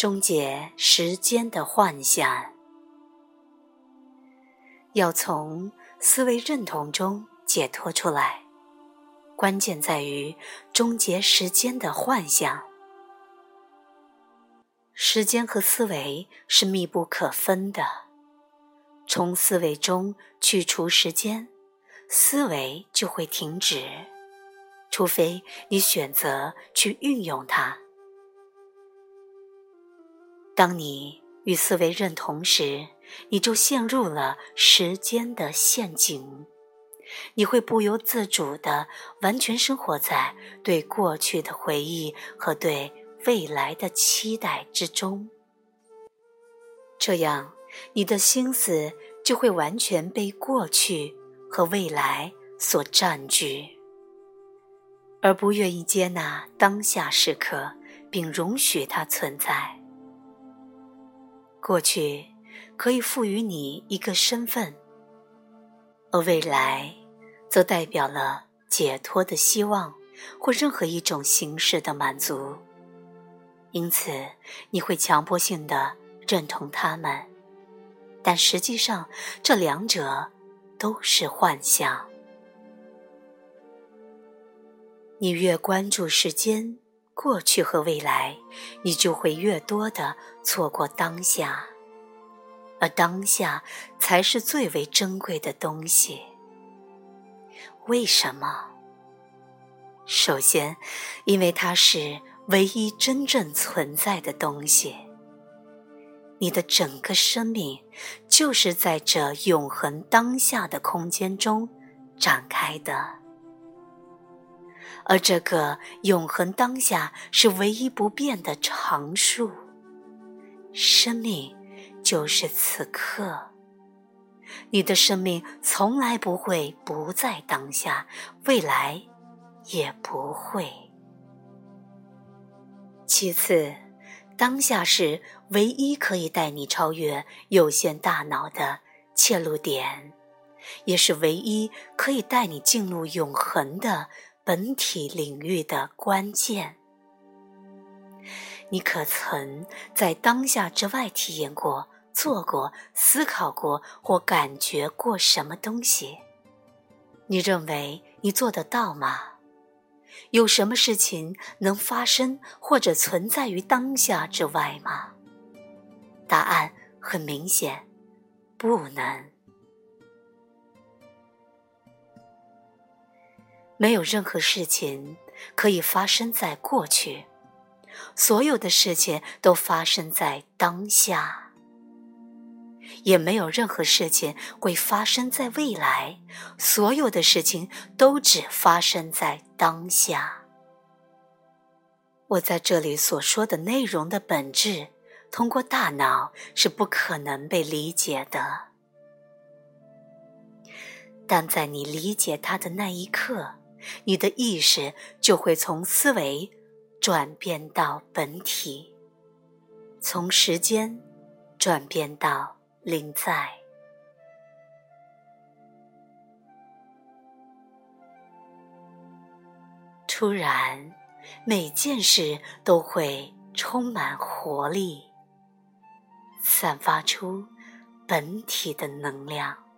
终结时间的幻象。要从思维认同中解脱出来，关键在于终结时间的幻象。时间和思维是密不可分的，从思维中去除时间，思维就会停止，除非你选择去运用它。当你与思维认同时，你就陷入了时间的陷阱，你会不由自主的完全生活在对过去的回忆和对未来的期待之中。这样，你的心思就会完全被过去和未来所占据，而不愿意接纳当下时刻，并容许它存在。过去。可以赋予你一个身份，而未来，则代表了解脱的希望或任何一种形式的满足。因此，你会强迫性的认同他们，但实际上，这两者都是幻象。你越关注时间、过去和未来，你就会越多的错过当下。而当下才是最为珍贵的东西。为什么？首先，因为它是唯一真正存在的东西。你的整个生命就是在这永恒当下的空间中展开的，而这个永恒当下是唯一不变的常数。生命。就是此刻，你的生命从来不会不在当下，未来也不会。其次，当下是唯一可以带你超越有限大脑的切入点，也是唯一可以带你进入永恒的本体领域的关键。你可曾在当下之外体验过、做过、思考过或感觉过什么东西？你认为你做得到吗？有什么事情能发生或者存在于当下之外吗？答案很明显，不能。没有任何事情可以发生在过去。所有的事情都发生在当下，也没有任何事情会发生在未来。所有的事情都只发生在当下。我在这里所说的内容的本质，通过大脑是不可能被理解的。但在你理解它的那一刻，你的意识就会从思维。转变到本体，从时间转变到临在。突然，每件事都会充满活力，散发出本体的能量。